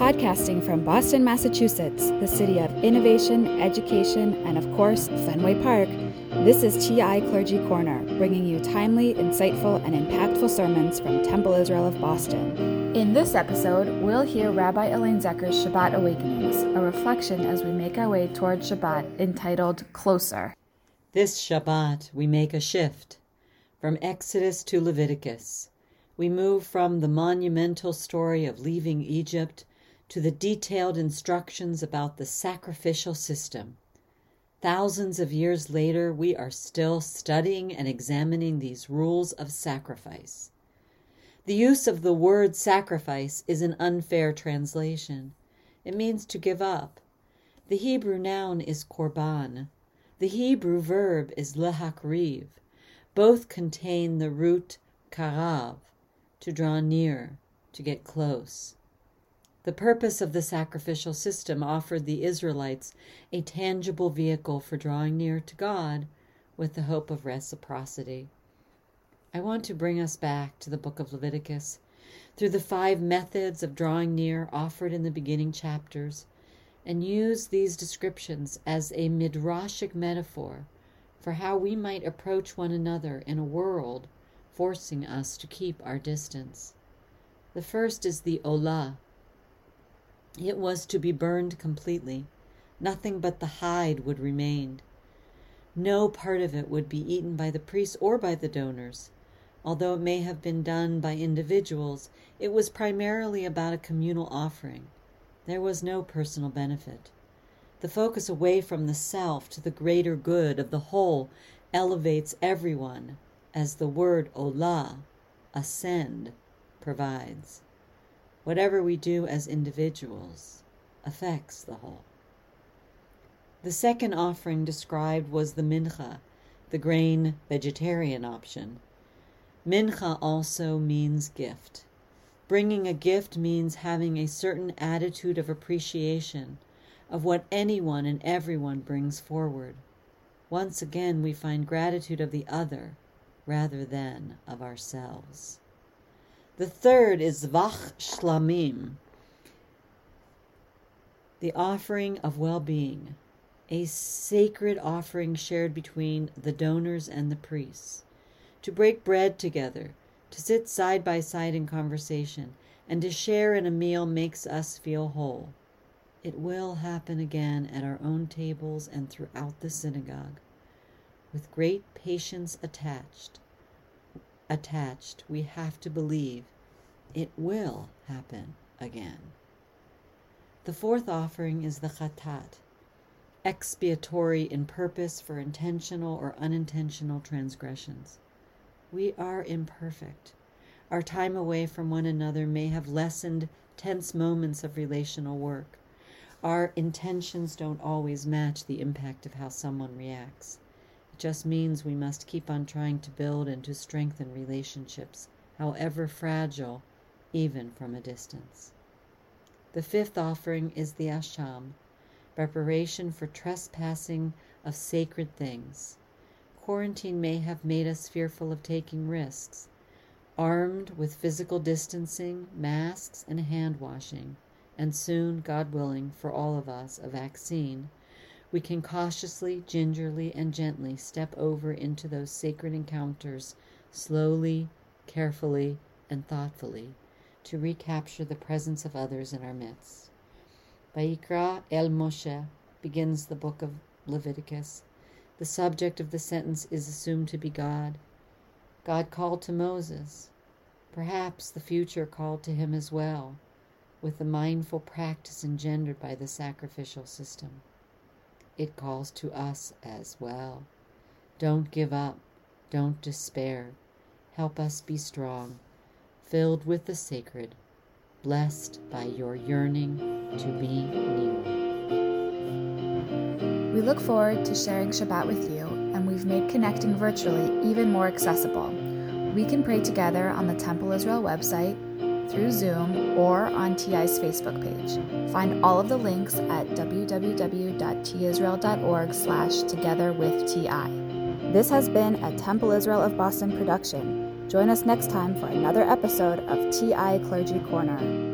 Podcasting from Boston, Massachusetts, the city of innovation, education, and of course, Fenway Park, this is TI Clergy Corner, bringing you timely, insightful, and impactful sermons from Temple Israel of Boston. In this episode, we'll hear Rabbi Elaine Zecher's Shabbat Awakenings, a reflection as we make our way toward Shabbat entitled Closer. This Shabbat, we make a shift from Exodus to Leviticus. We move from the monumental story of leaving Egypt to the detailed instructions about the sacrificial system. Thousands of years later, we are still studying and examining these rules of sacrifice. The use of the word sacrifice is an unfair translation. It means to give up. The Hebrew noun is korban. The Hebrew verb is lehakriv. Both contain the root karav, to draw near, to get close. The purpose of the sacrificial system offered the Israelites a tangible vehicle for drawing near to God with the hope of reciprocity. I want to bring us back to the book of Leviticus through the five methods of drawing near offered in the beginning chapters and use these descriptions as a midrashic metaphor for how we might approach one another in a world forcing us to keep our distance. The first is the Olah. It was to be burned completely. Nothing but the hide would remain. No part of it would be eaten by the priests or by the donors. Although it may have been done by individuals, it was primarily about a communal offering. There was no personal benefit. The focus away from the self to the greater good of the whole elevates everyone, as the word olah, ascend, provides. Whatever we do as individuals affects the whole. The second offering described was the mincha, the grain vegetarian option. Mincha also means gift. Bringing a gift means having a certain attitude of appreciation of what anyone and everyone brings forward. Once again, we find gratitude of the other rather than of ourselves. The third is Zevach Shlamim, the offering of well being, a sacred offering shared between the donors and the priests. To break bread together, to sit side by side in conversation, and to share in a meal makes us feel whole. It will happen again at our own tables and throughout the synagogue. With great patience attached, attached, we have to believe it will happen again. The fourth offering is the chatat, expiatory in purpose for intentional or unintentional transgressions. We are imperfect. Our time away from one another may have lessened tense moments of relational work. Our intentions don't always match the impact of how someone reacts. Just means we must keep on trying to build and to strengthen relationships, however fragile, even from a distance. The fifth offering is the asham, reparation for trespassing of sacred things. Quarantine may have made us fearful of taking risks. Armed with physical distancing, masks, and hand washing, and soon, God willing, for all of us, a vaccine, we can cautiously, gingerly, and gently step over into those sacred encounters slowly, carefully, and thoughtfully to recapture the presence of others in our midst. Vayikra el Moshe begins the book of Leviticus. The subject of the sentence is assumed to be God. God called to Moses. Perhaps the future called to him as well with the mindful practice engendered by the sacrificial system. It calls to us as well. Don't give up. Don't despair. Help us be strong, filled with the sacred, blessed by your yearning to be near. We look forward to sharing Shabbat with you, and we've made connecting virtually even more accessible. We can pray together on the Temple Israel website through Zoom or on TI's Facebook page. Find all of the links at www.tisrael.org slash together with TI. This has been a Temple Israel of Boston production. Join us next time for another episode of TI Clergy Corner.